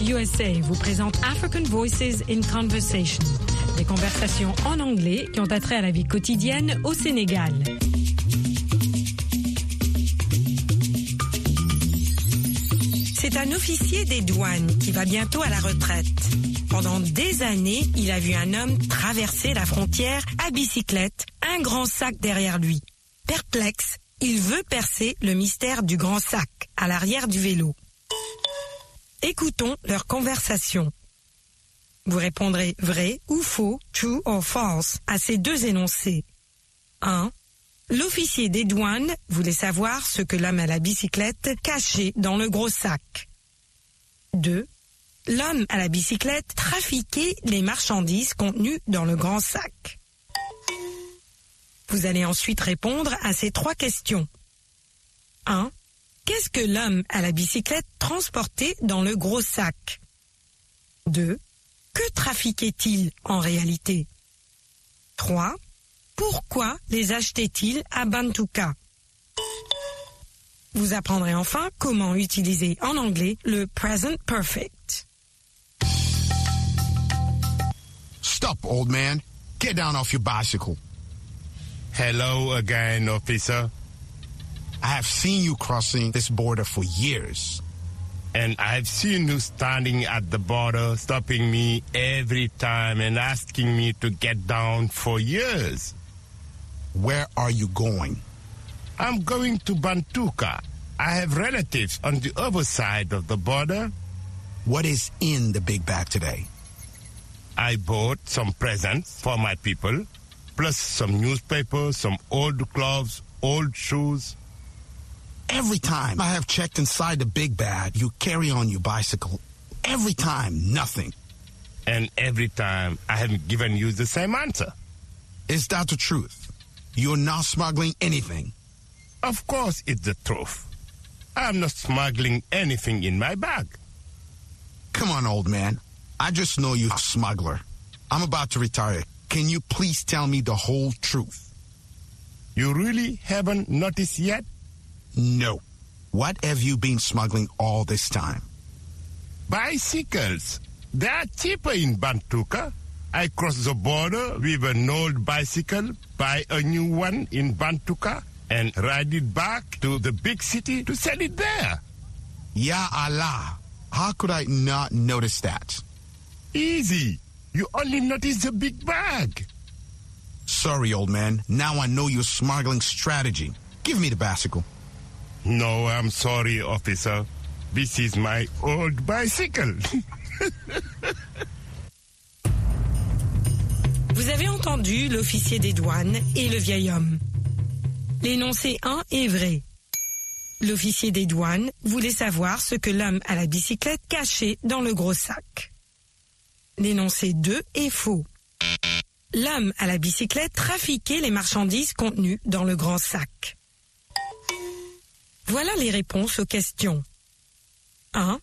USA vous présente African Voices in Conversation, des conversations en anglais qui ont attrait à la vie quotidienne au Sénégal. C'est un officier des douanes qui va bientôt à la retraite. Pendant des années, il a vu un homme traverser la frontière à bicyclette, un grand sac derrière lui. Perplexe, il veut percer le mystère du grand sac à l'arrière du vélo. Écoutons leur conversation. Vous répondrez vrai ou faux, true or false, à ces deux énoncés. 1. L'officier des douanes voulait savoir ce que l'homme à la bicyclette cachait dans le gros sac. 2. L'homme à la bicyclette trafiquait les marchandises contenues dans le grand sac. Vous allez ensuite répondre à ces trois questions. 1. Qu'est-ce que l'homme à la bicyclette transportait dans le gros sac? 2. Que trafiquait-il en réalité? 3. Pourquoi les achetait-il à Bantuka Vous apprendrez enfin comment utiliser en anglais le present perfect. Stop, old man. Get down off your bicycle. Hello again, officer. I have seen you crossing this border for years. And I've seen you standing at the border, stopping me every time and asking me to get down for years. Where are you going? I'm going to Bantuka. I have relatives on the other side of the border. What is in the big bag today? I bought some presents for my people, plus some newspapers, some old clothes, old shoes. Every time I have checked inside the big bag, you carry on your bicycle. Every time, nothing. And every time I have given you the same answer. Is that the truth? You're not smuggling anything. Of course it's the truth. I'm not smuggling anything in my bag. Come on, old man. I just know you're a smuggler. I'm about to retire. Can you please tell me the whole truth? You really haven't noticed yet? No. What have you been smuggling all this time? Bicycles. They are cheaper in Bantuka. I cross the border with an old bicycle, buy a new one in Bantuka, and ride it back to the big city to sell it there. Ya Allah. How could I not notice that? Easy. You only notice the big bag. Sorry, old man. Now I know your smuggling strategy. Give me the bicycle. No, I'm sorry, officer. This is my old bicycle. Vous avez entendu l'officier des douanes et le vieil homme. L'énoncé 1 est vrai. L'officier des douanes voulait savoir ce que l'homme à la bicyclette cachait dans le gros sac. L'énoncé 2 est faux. L'homme à la bicyclette trafiquait les marchandises contenues dans le grand sac. Voilà les réponses aux questions. 1.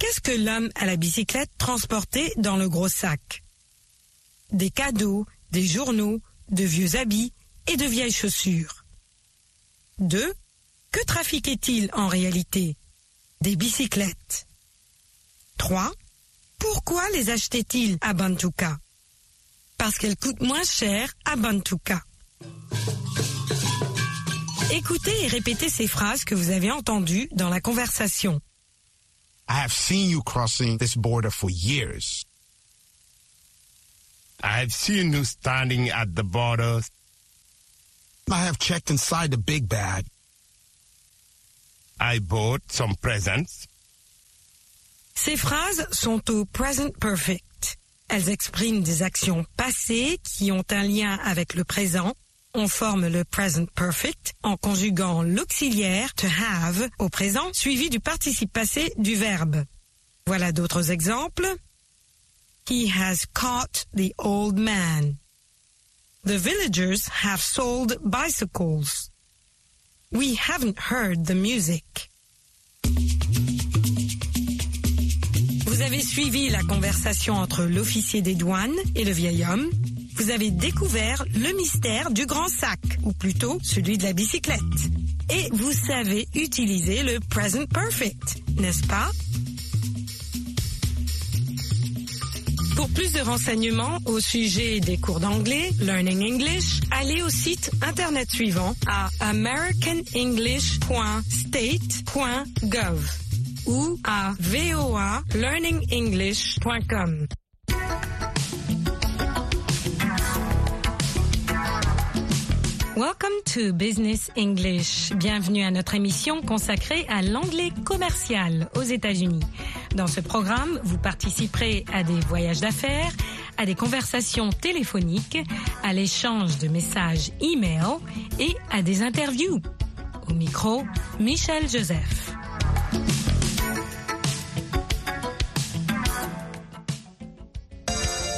Qu'est-ce que l'homme à la bicyclette transportait dans le gros sac? Des cadeaux, des journaux, de vieux habits et de vieilles chaussures. 2. Que trafiquait-il en réalité? Des bicyclettes. 3. Pourquoi les achetait-il à Bantuka Parce qu'elles coûtent moins cher à Bantuka. Écoutez et répétez ces phrases que vous avez entendues dans la conversation. I have seen you crossing this border for years. I've seen you standing at the border. I have checked inside the big bag. I bought some presents. Ces phrases sont au present perfect. Elles expriment des actions passées qui ont un lien avec le présent. On forme le present perfect en conjuguant l'auxiliaire to have au présent suivi du participe passé du verbe. Voilà d'autres exemples. He has caught the old man. The villagers have sold bicycles. We haven't heard the music. Vous avez suivi la conversation entre l'officier des douanes et le vieil homme. Vous avez découvert le mystère du grand sac, ou plutôt celui de la bicyclette. Et vous savez utiliser le present perfect, n'est-ce pas? Pour plus de renseignements au sujet des cours d'anglais, Learning English, allez au site internet suivant à americanenglish.state.gov ou à voalearningenglish.com. Welcome to Business English. Bienvenue à notre émission consacrée à l'anglais commercial aux États-Unis. Dans ce programme, vous participerez à des voyages d'affaires, à des conversations téléphoniques, à l'échange de messages e-mail et à des interviews. Au micro, Michel Joseph.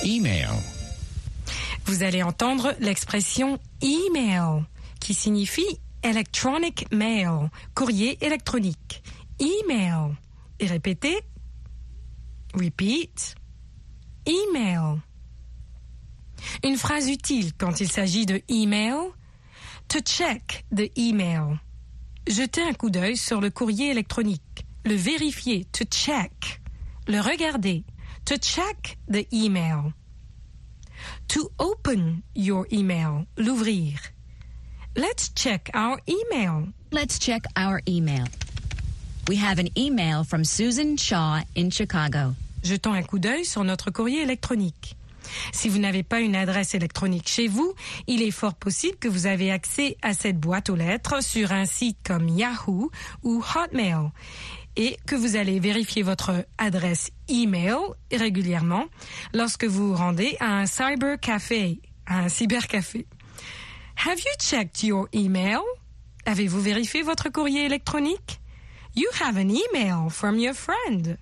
Email. Vous allez entendre l'expression email qui signifie electronic mail, courrier électronique. Email. Et répétez. Repeat. Email. Une phrase utile quand il s'agit de email. To check the email. Jeter un coup d'œil sur le courrier électronique. Le vérifier. To check. Le regarder. To check the email. To open your email. L'ouvrir. Let's check our email. Let's check our email. We have an email from Susan Shaw in Chicago. Jetons un coup d'œil sur notre courrier électronique. Si vous n'avez pas une adresse électronique chez vous, il est fort possible que vous avez accès à cette boîte aux lettres sur un site comme Yahoo ou Hotmail et que vous allez vérifier votre adresse email régulièrement lorsque vous vous rendez à un cybercafé, un cybercafé. Have you checked your email? Avez-vous vérifié votre courrier électronique? You have an email from your friend.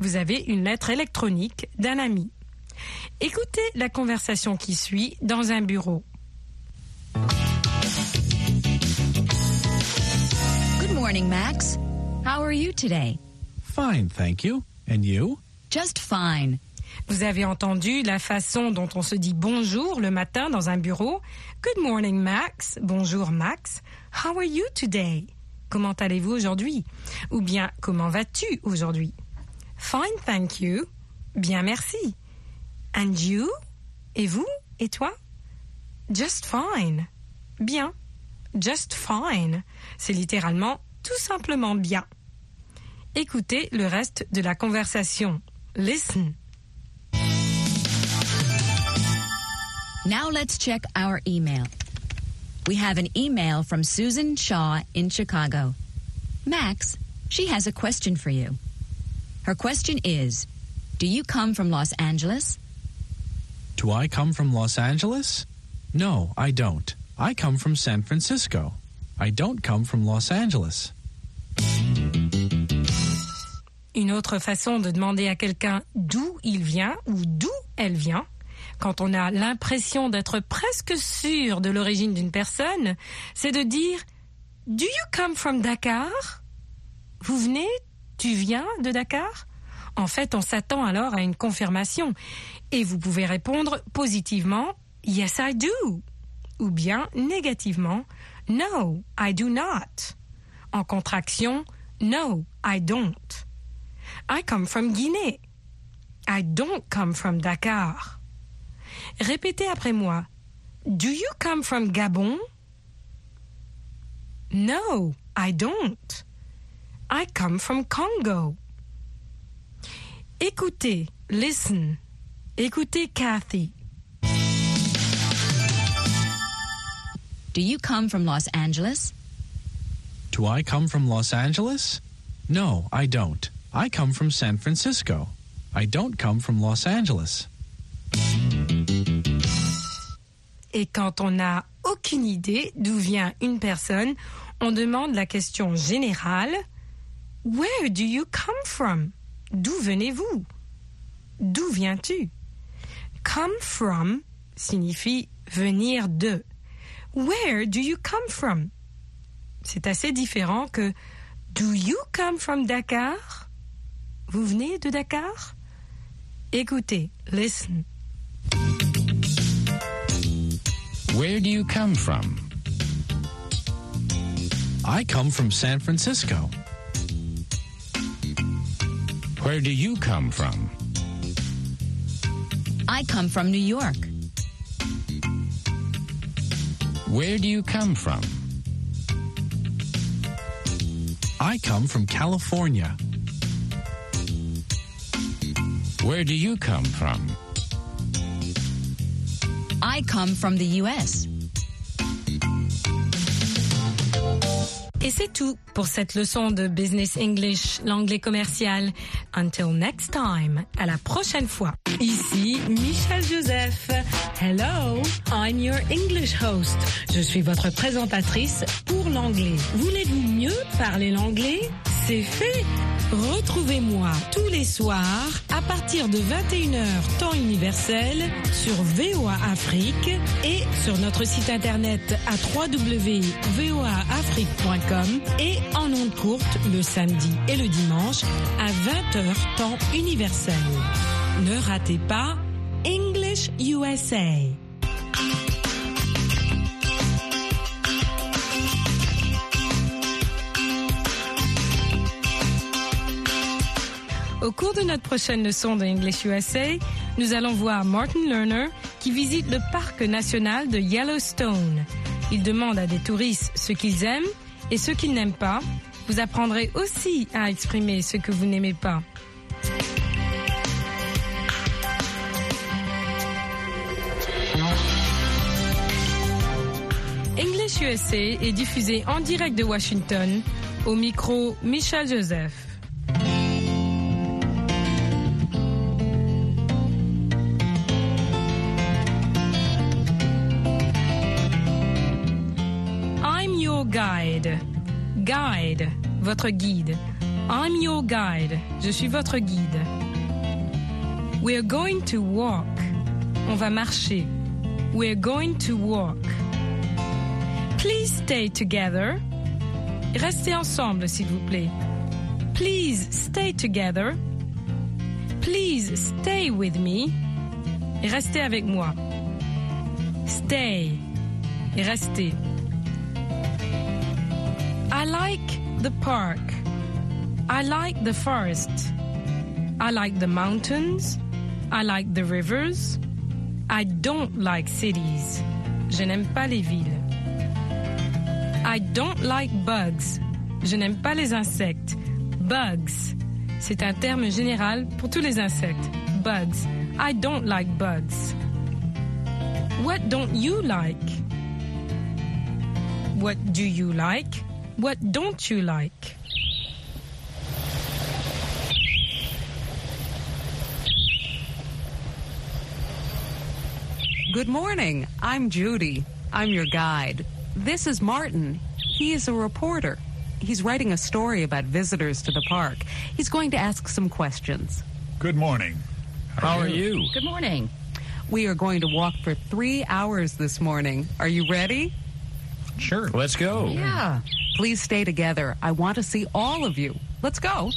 Vous avez une lettre électronique d'un ami. Écoutez la conversation qui suit dans un bureau. Good morning, Max. How are you today? Fine, thank you. And you? Just fine. Vous avez entendu la façon dont on se dit bonjour le matin dans un bureau. Good morning, Max. Bonjour, Max. How are you today? Comment allez-vous aujourd'hui? Ou bien, comment vas-tu aujourd'hui? Fine, thank you. Bien, merci. And you? Et vous? Et toi? Just fine. Bien. Just fine. C'est littéralement tout simplement bien. Écoutez le reste de la conversation. Listen. Now let's check our email. We have an email from Susan Shaw in Chicago. Max, she has a question for you. Her question is Do you come from Los Angeles? Do I come from Los Angeles? No, I don't. I come from San Francisco. I don't come from Los Angeles. Une autre façon de demander à quelqu'un d'où il vient ou d'où elle vient, quand on a l'impression d'être presque sûr de l'origine d'une personne, c'est de dire Do you come from Dakar? Vous venez? Tu viens de Dakar? En fait, on s'attend alors à une confirmation et vous pouvez répondre positivement Yes, I do ou bien négativement No, I do not. En contraction No, I don't. I come from Guinée. I don't come from Dakar. Répétez après moi. Do you come from Gabon? No, I don't. I come from Congo. Écoutez, listen. Écoutez Kathy. Do you come from Los Angeles? Do I come from Los Angeles? No, I don't. I come from San Francisco. I don't come from Los Angeles. Et quand on n'a aucune idée d'où vient une personne, on demande la question générale Where do you come from? D'où venez-vous? D'où viens-tu? Come from signifie venir de. Where do you come from? C'est assez différent que Do you come from Dakar? Vous venez de Dakar? Écoutez, listen. Where do you come from? I come from San Francisco. Where do you come from? I come from New York. Where do you come from? I come from California. Where do you come from? I come from the U.S. Et c'est tout pour cette leçon de Business English, l'anglais commercial. Until next time, à la prochaine fois. Ici Michel Joseph. Hello, I'm your English host. Je suis votre présentatrice pour l'anglais. Voulez-vous mieux parler l'anglais? C'est fait Retrouvez-moi tous les soirs à partir de 21h temps universel sur VOA Afrique et sur notre site internet à www.voaafrique.com et en ondes courtes le samedi et le dimanche à 20h temps universel. Ne ratez pas English USA. Au cours de notre prochaine leçon de English USA, nous allons voir Martin Lerner qui visite le parc national de Yellowstone. Il demande à des touristes ce qu'ils aiment et ce qu'ils n'aiment pas. Vous apprendrez aussi à exprimer ce que vous n'aimez pas. English USA est diffusé en direct de Washington au micro Michel Joseph. Guide. Votre guide. I'm your guide. Je suis votre guide. We're going to walk. On va marcher. We're going to walk. Please stay together. Restez ensemble, s'il vous plaît. Please stay together. Please stay with me. Restez avec moi. Stay. Restez. I like the park. I like the forest. I like the mountains. I like the rivers. I don't like cities. Je n'aime pas les villes. I don't like bugs. Je n'aime pas les insectes. Bugs. C'est un terme général pour tous les insectes. Bugs. I don't like bugs. What don't you like? What do you like? What don't you like? Good morning. I'm Judy. I'm your guide. This is Martin. He is a reporter. He's writing a story about visitors to the park. He's going to ask some questions. Good morning. How are you? Good morning. We are going to walk for three hours this morning. Are you ready? Sure. Let's go. Yeah. Please stay together. I want to see all of you. Let's go.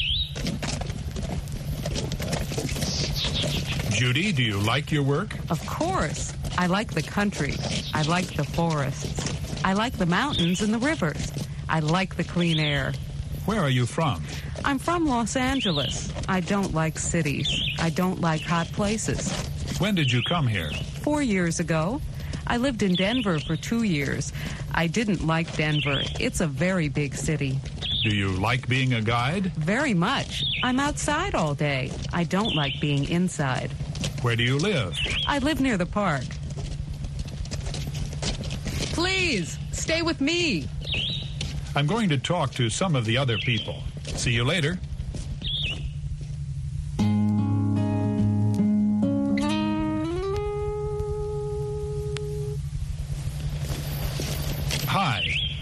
Judy, do you like your work? Of course. I like the country. I like the forests. I like the mountains and the rivers. I like the clean air. Where are you from? I'm from Los Angeles. I don't like cities. I don't like hot places. When did you come here? Four years ago, I lived in Denver for two years. I didn't like Denver. It's a very big city. Do you like being a guide? Very much. I'm outside all day. I don't like being inside. Where do you live? I live near the park. Please, stay with me. I'm going to talk to some of the other people. See you later.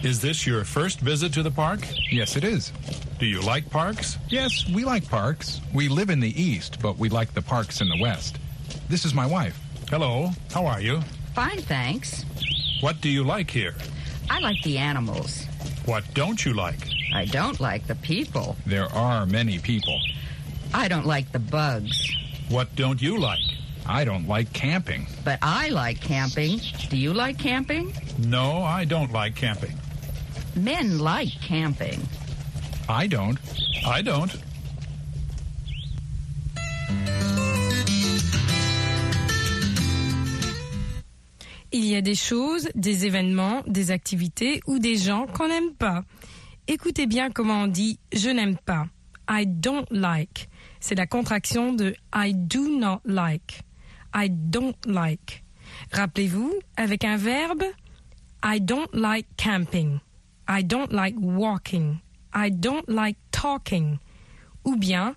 Is this your first visit to the park? Yes, it is. Do you like parks? Yes, we like parks. We live in the east, but we like the parks in the west. This is my wife. Hello. How are you? Fine, thanks. What do you like here? I like the animals. What don't you like? I don't like the people. There are many people. I don't like the bugs. What don't you like? I don't like camping. But I like camping. Do you like camping? No, I don't like camping. Men like camping. I don't. I don't. Il y a des choses, des événements, des activités ou des gens qu'on n'aime pas. Écoutez bien comment on dit je n'aime pas. I don't like. C'est la contraction de I do not like. I don't like. Rappelez-vous, avec un verbe, I don't like camping. I don't like walking. I don't like talking. Ou bien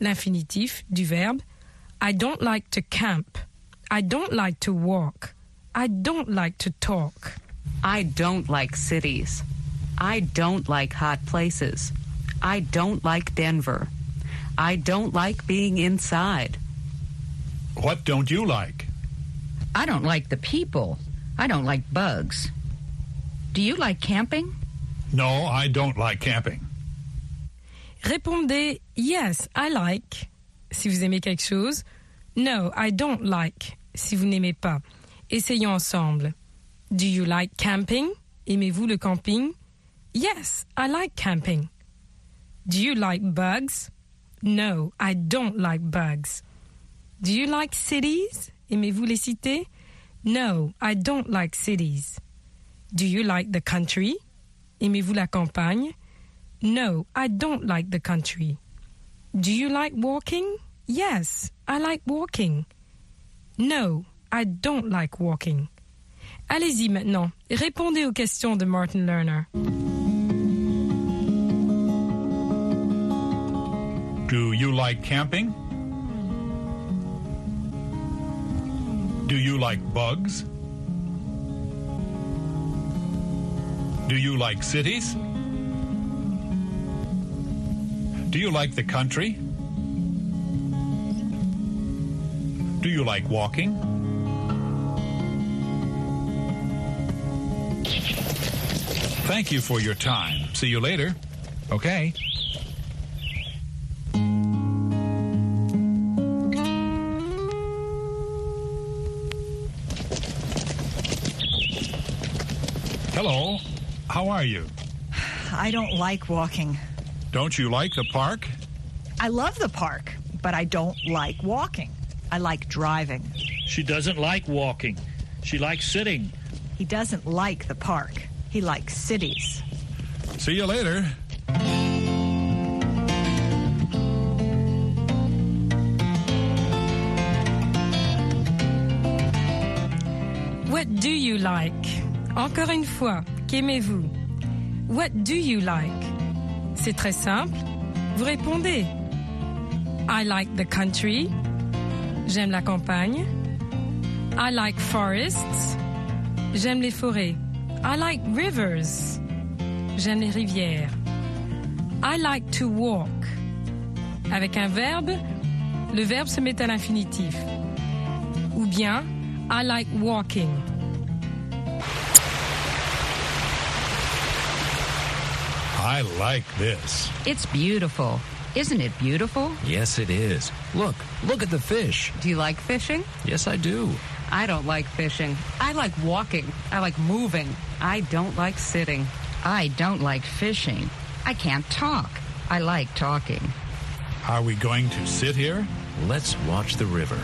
l'infinitif du verbe I don't like to camp. I don't like to walk. I don't like to talk. I don't like cities. I don't like hot places. I don't like Denver. I don't like being inside. What don't you like? I don't like the people. I don't like bugs. Do you like camping? No, I don't like camping. Répondez Yes, I like si vous aimez quelque chose. No, I don't like si vous n'aimez pas. Essayons ensemble. Do you like camping? Aimez-vous le camping? Yes, I like camping. Do you like bugs? No, I don't like bugs. Do you like cities? Aimez-vous les cités? No, I don't like cities. Do you like the country? Aimez-vous la campagne? No, I don't like the country. Do you like walking? Yes, I like walking. No, I don't like walking. Allez-y maintenant, répondez aux questions de Martin Lerner. Do you like camping? Do you like bugs? Do you like cities? Do you like the country? Do you like walking? Thank you for your time. See you later. Okay. Are you? I don't like walking. Don't you like the park? I love the park, but I don't like walking. I like driving. She doesn't like walking. She likes sitting. He doesn't like the park. He likes cities. See you later. What do you like? Encore une fois, qu'aimez-vous? What do you like? C'est très simple. Vous répondez. I like the country. J'aime la campagne. I like forests. J'aime les forêts. I like rivers. J'aime les rivières. I like to walk. Avec un verbe, le verbe se met à l'infinitif. Ou bien, I like walking. I like this. It's beautiful. Isn't it beautiful? Yes, it is. Look, look at the fish. Do you like fishing? Yes, I do. I don't like fishing. I like walking. I like moving. I don't like sitting. I don't like fishing. I can't talk. I like talking. Are we going to sit here? Let's watch the river.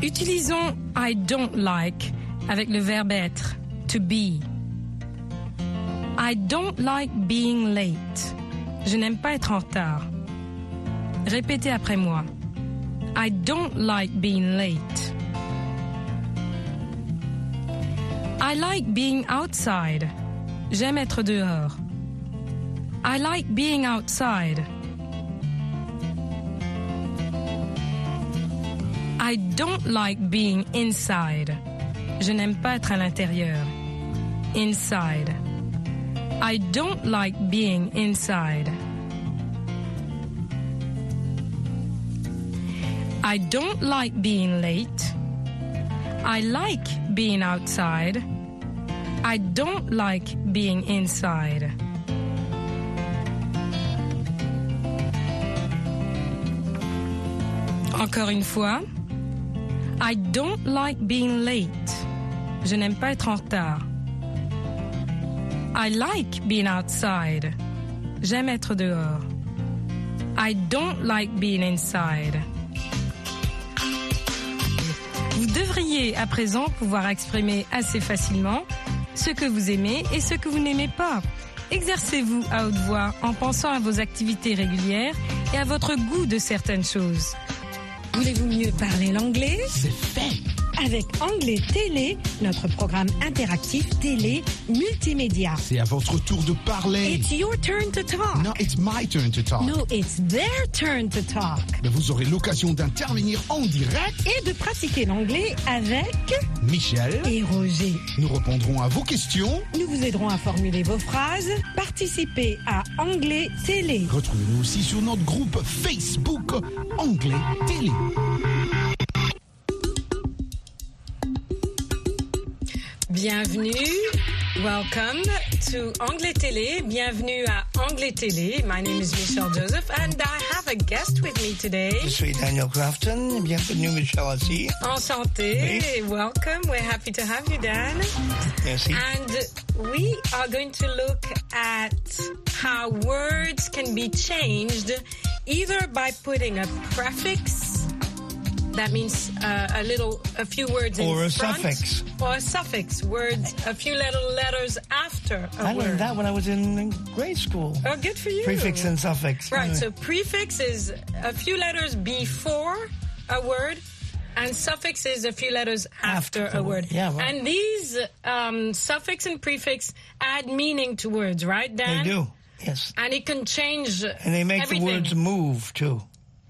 Utilisons I don't like avec le verbe être, to be. I don't like being late. Je n'aime pas être en retard. Répétez après moi. I don't like being late. I like being outside. J'aime être dehors. I like being outside. I don't like being inside. Je n'aime pas être à l'intérieur. Inside. I don't like being inside. I don't like being late. I like being outside. I don't like being inside. Encore une fois. I don't like being late. Je n'aime pas être en retard. I like being outside. J'aime être dehors. I don't like being inside. Vous devriez à présent pouvoir exprimer assez facilement ce que vous aimez et ce que vous n'aimez pas. Exercez-vous à haute voix en pensant à vos activités régulières et à votre goût de certaines choses. Voulez-vous mieux parler l'anglais? C'est fait avec Anglais Télé, notre programme interactif télé multimédia. C'est à votre tour de parler. It's your turn to talk. No, it's my turn to talk. No, it's their turn to talk. Mais vous aurez l'occasion d'intervenir en direct. Et de pratiquer l'anglais avec Michel et Roger. Nous répondrons à vos questions. Nous vous aiderons à formuler vos phrases. Participez à Anglais Télé. Retrouvez-nous aussi sur notre groupe Facebook Anglais Télé. Bienvenue. Welcome to Anglais Télé. Bienvenue à Anglais Télé. My name is Michelle Joseph and I have a guest with me today. Je suis Daniel Crafton. Bienvenue, Michelle, aussi. Enchanté. Welcome. We're happy to have you, Dan. Merci. And we are going to look at how words can be changed either by putting a prefix that means uh, a little, a few words in Or a front, suffix. or a suffix. Words, a few little letters after a I word. I learned that when I was in grade school. Oh, good for you. Prefix and suffix. Right. So prefix is a few letters before a word. And suffix is a few letters after, After a word. Yeah, right. And these um, suffix and prefix add meaning to words, right, Dan? They do. Yes. And it can change And they make everything. the words move, too.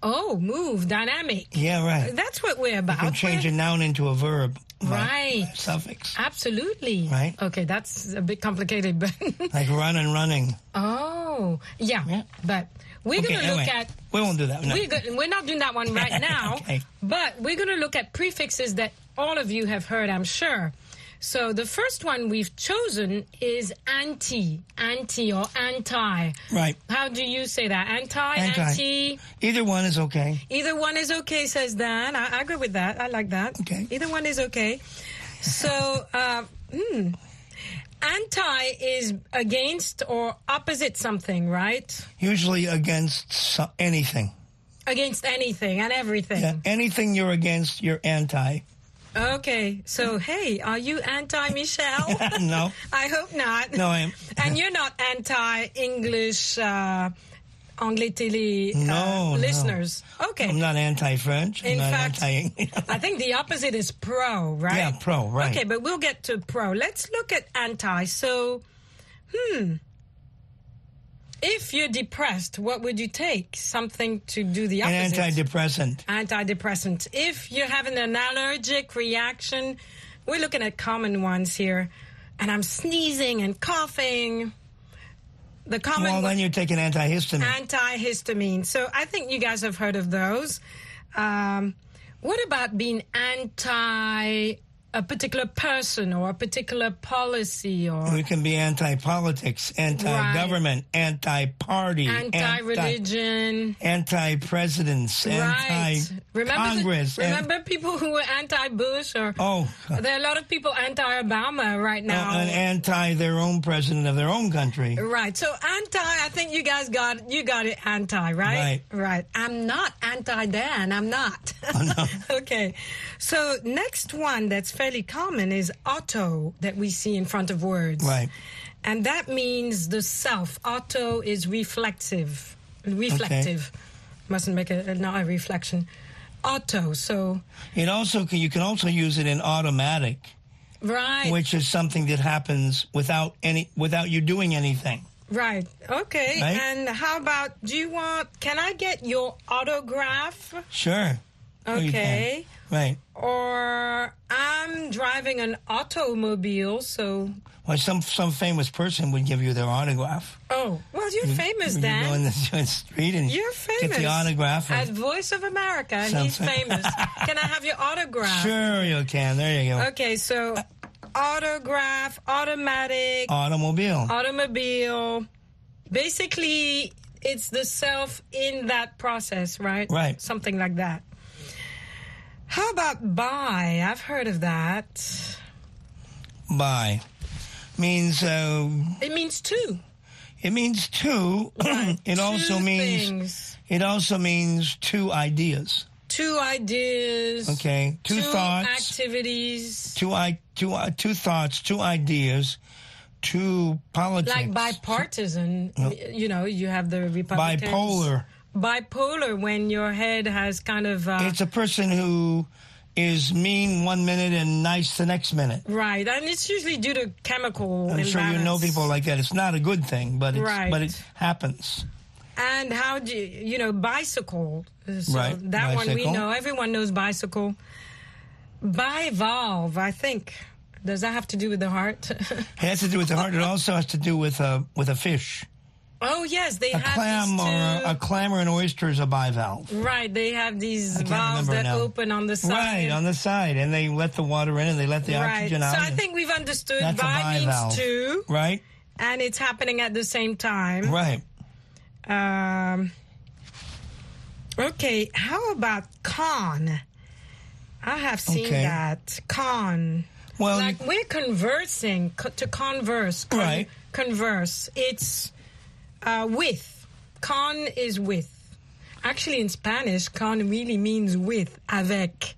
Oh, move, dynamic. Yeah, right. That's what we're about. You can change We're- a noun into a verb. by Right. Suffix. Absolutely. Right. Okay, that's a bit complicated, but Like run and running. oh, yeah. But we're Okay, going to look at We won't do that. No. We're, go- we're not doing that one right now, Okay. but we're going to look at prefixes that all of you have heard, I'm sure. So the first one we've chosen is anti, anti or anti. Right. How do you say that? Anti, Anti. anti. Either one is okay. Either one is okay, says Dan. I, I agree with that. I like that. Okay. Either one is okay. So, uh, hmm. Anti is against or opposite something, right? Usually against so- anything. Against anything and everything. Yeah, anything you're against, you're anti. Okay, so hey, are you anti Michelle? no. I hope not. No, I am. And you're not anti English, uh, Anglais télé uh, No, no. listeners. Okay. I'm not anti-French. I'm In fact, anti. I think the opposite is pro, right? Yeah, pro, right. Okay, but we'll get to pro. Let's look at anti. So, hmm. If you're depressed, what would you take? Something to do the opposite. An antidepressant. Antidepressant. If you're having an allergic reaction, we're looking at common ones here. And I'm sneezing and coughing. The common Well, then you take an antihistamine. antihistamine. So I think you guys have heard of those. Um, what about being anti a particular person or a particular policy or We can be anti-politics, anti-government, anti-party, anti-religion? anti-presidents, Right. anti-Congress. and- remember people who were anti-Bush or oh, there are a lot of people anti-Obama right now. Uh, and anti their own president of their own country. Right. So anti, I think you guys got you got it anti, right? Right. Right. I'm not anti Dan. I'm not. okay. So next one that's fairly common is auto that we see in front of words. Right. And that means the self. Auto is reflexive. Reflective. Mustn't make a not a reflection. Auto. So It also can, you can also use it in automatic, right. which is something that happens without any without you doing anything. Right. Okay. Right? And how about do you want can I get your autograph? Sure. Oh, you. Okay. Right. Or I'm driving an automobile, so Well, some some famous person would give you their autograph. oh well, you're You- famous, you Dan. go in the, street and You're famous. get the autograph. At Voice of America, Some- he's famous. Can I have your autograph? sure, you can. There you go. Okay, so autograph, automatic, Automobile. automobile. Basically, it's the self in that process, right? Right. Something like that. How about bi? I've heard of that. Bi means uh, It means two. it means two. it also means things. it also means two ideas. two ideas. Okay, two thoughts. activities. Two i two uh, two thoughts, two ideas, two politics. Like bipartisan, you know, you have the Republicans. Bipolar. Bipolar when your head has kind of. Uh, It's a person who is mean one minute and nice the next minute. right, and it's usually due to chemical I'm sure you know people like that. It's not a good thing, but it's, Right. but it happens. And how do you, you know, bicycle. So Right, That one we know. Everyone knows bicycle. Bivalve, I think. Does that have to do with the heart? It has to do with the heart. It also has to do with a with a fish. Oh, yes, they A have clam or a, a clam or an oyster is a bivalve. Right, they have these valves that now. open on the side. Right on the side, and they let the water in and they let the right. oxygen out. So. I think we've understood That's bi means two, right, and it's happening at the same time. right. Um, okay, how about con? I have seen Okay. that con. Well, like we're conversing co- to converse. con- Right. Converse. It's uh, with. Con is with. Actually, in Spanish, con really means with. Avec.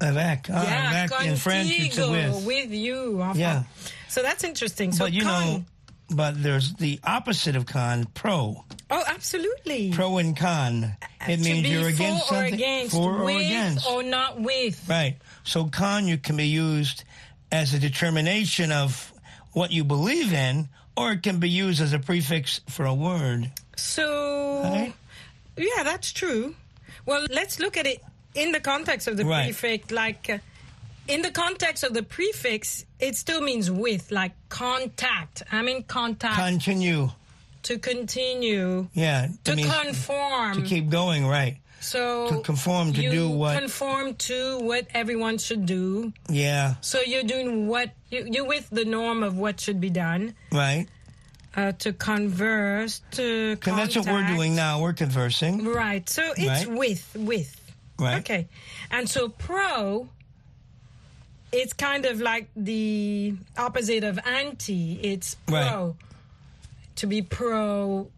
Avec. Ah, yeah, avec in French it's contigo, with. you. enfin. Yeah. So that's interesting. So but you con. know, but there's the opposite of con, pro. Oh, absolutely. Pro and con. It to means you're against or something. against, for or with against. or not with. Right. So con you can be used as a determination of what you believe in, or it can be used as a prefix for a word. So, Right. yeah, that's true. Well, let's look at it in the context of the Right. prefix. Like, uh, in the context of the prefix, it still means with, like contact. i mean contact Continue. to continue, Yeah. to means conform. to keep going, right. So to conform, to do what- conform to what everyone should do. Yeah. So you're doing what you, you're with the norm of what should be done. Right. Uh, to converse, to And that's what we're doing now. We're conversing. Right. So it's Right. with with. Right. Okay. And so pro it's kind of like the opposite of anti. It's pro. Right. To be pro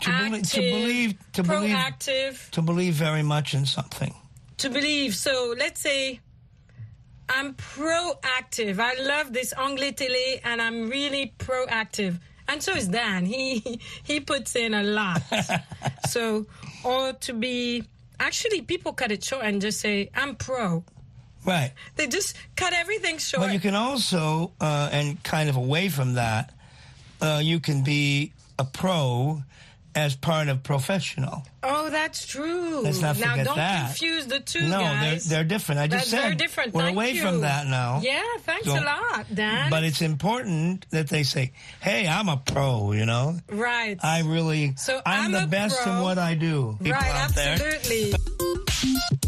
To, to active, believe, to believe, proactive, to believe very much in something. to believe. So let's say I'm proactive. I love this anglais télé and I'm really proactive. And so is Dan. He he puts in a lot. so or to be actually people cut it short and just say I'm pro. Right. They just cut everything short. But you can also, uh, and kind of away from that, uh, you can be a pro as part of professional. oh, that's true. Let's not now forget don't that. confuse the two no, guys. they're they're different. I just That's said very different. we're Thank away you. from that now. Yeah, thanks So- a lot, Dan. But it's important that they say, "Hey, I'm a pro," you know. right. I really, So I'm, I'm the a best in what I do. People right, out there. absolutely.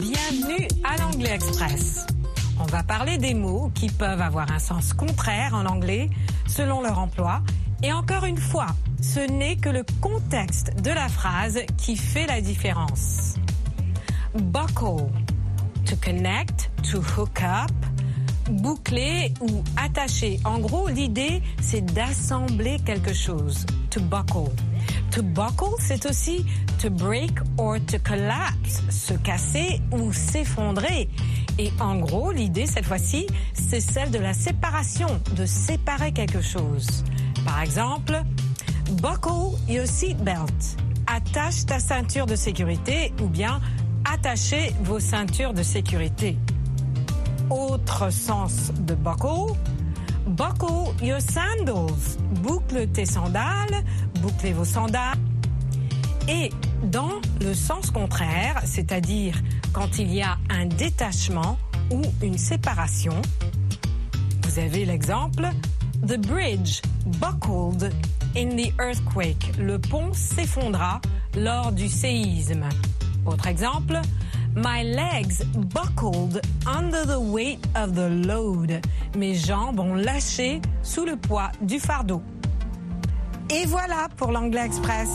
Bienvenue à l'Anglais Express. On va parler des mots qui peuvent avoir un sens contraire en anglais selon leur emploi. Et encore une fois, ce n'est que le contexte de la phrase qui fait la différence. Buckle, to connect, to hook up, boucler ou attacher. En gros, l'idée, c'est d'assembler quelque chose. To buckle. To buckle, c'est aussi to break or to collapse, se casser ou s'effondrer. Et en gros, l'idée, cette fois-ci, c'est celle de la séparation, de séparer quelque chose. Par exemple, buckle your seatbelt. Attache ta ceinture de sécurité ou bien attachez vos ceintures de sécurité. Autre sens de buckle. Buckle your sandals. Boucle tes sandales, bouclez vos sandales. Et dans le sens contraire, c'est-à-dire quand il y a un détachement ou une séparation, vous avez l'exemple The bridge buckled in the earthquake. Le pont s'effondra lors du séisme. Autre exemple, My legs buckled under the weight of the load. Mes jambes ont lâché sous le poids du fardeau. Et voilà pour l'anglais express.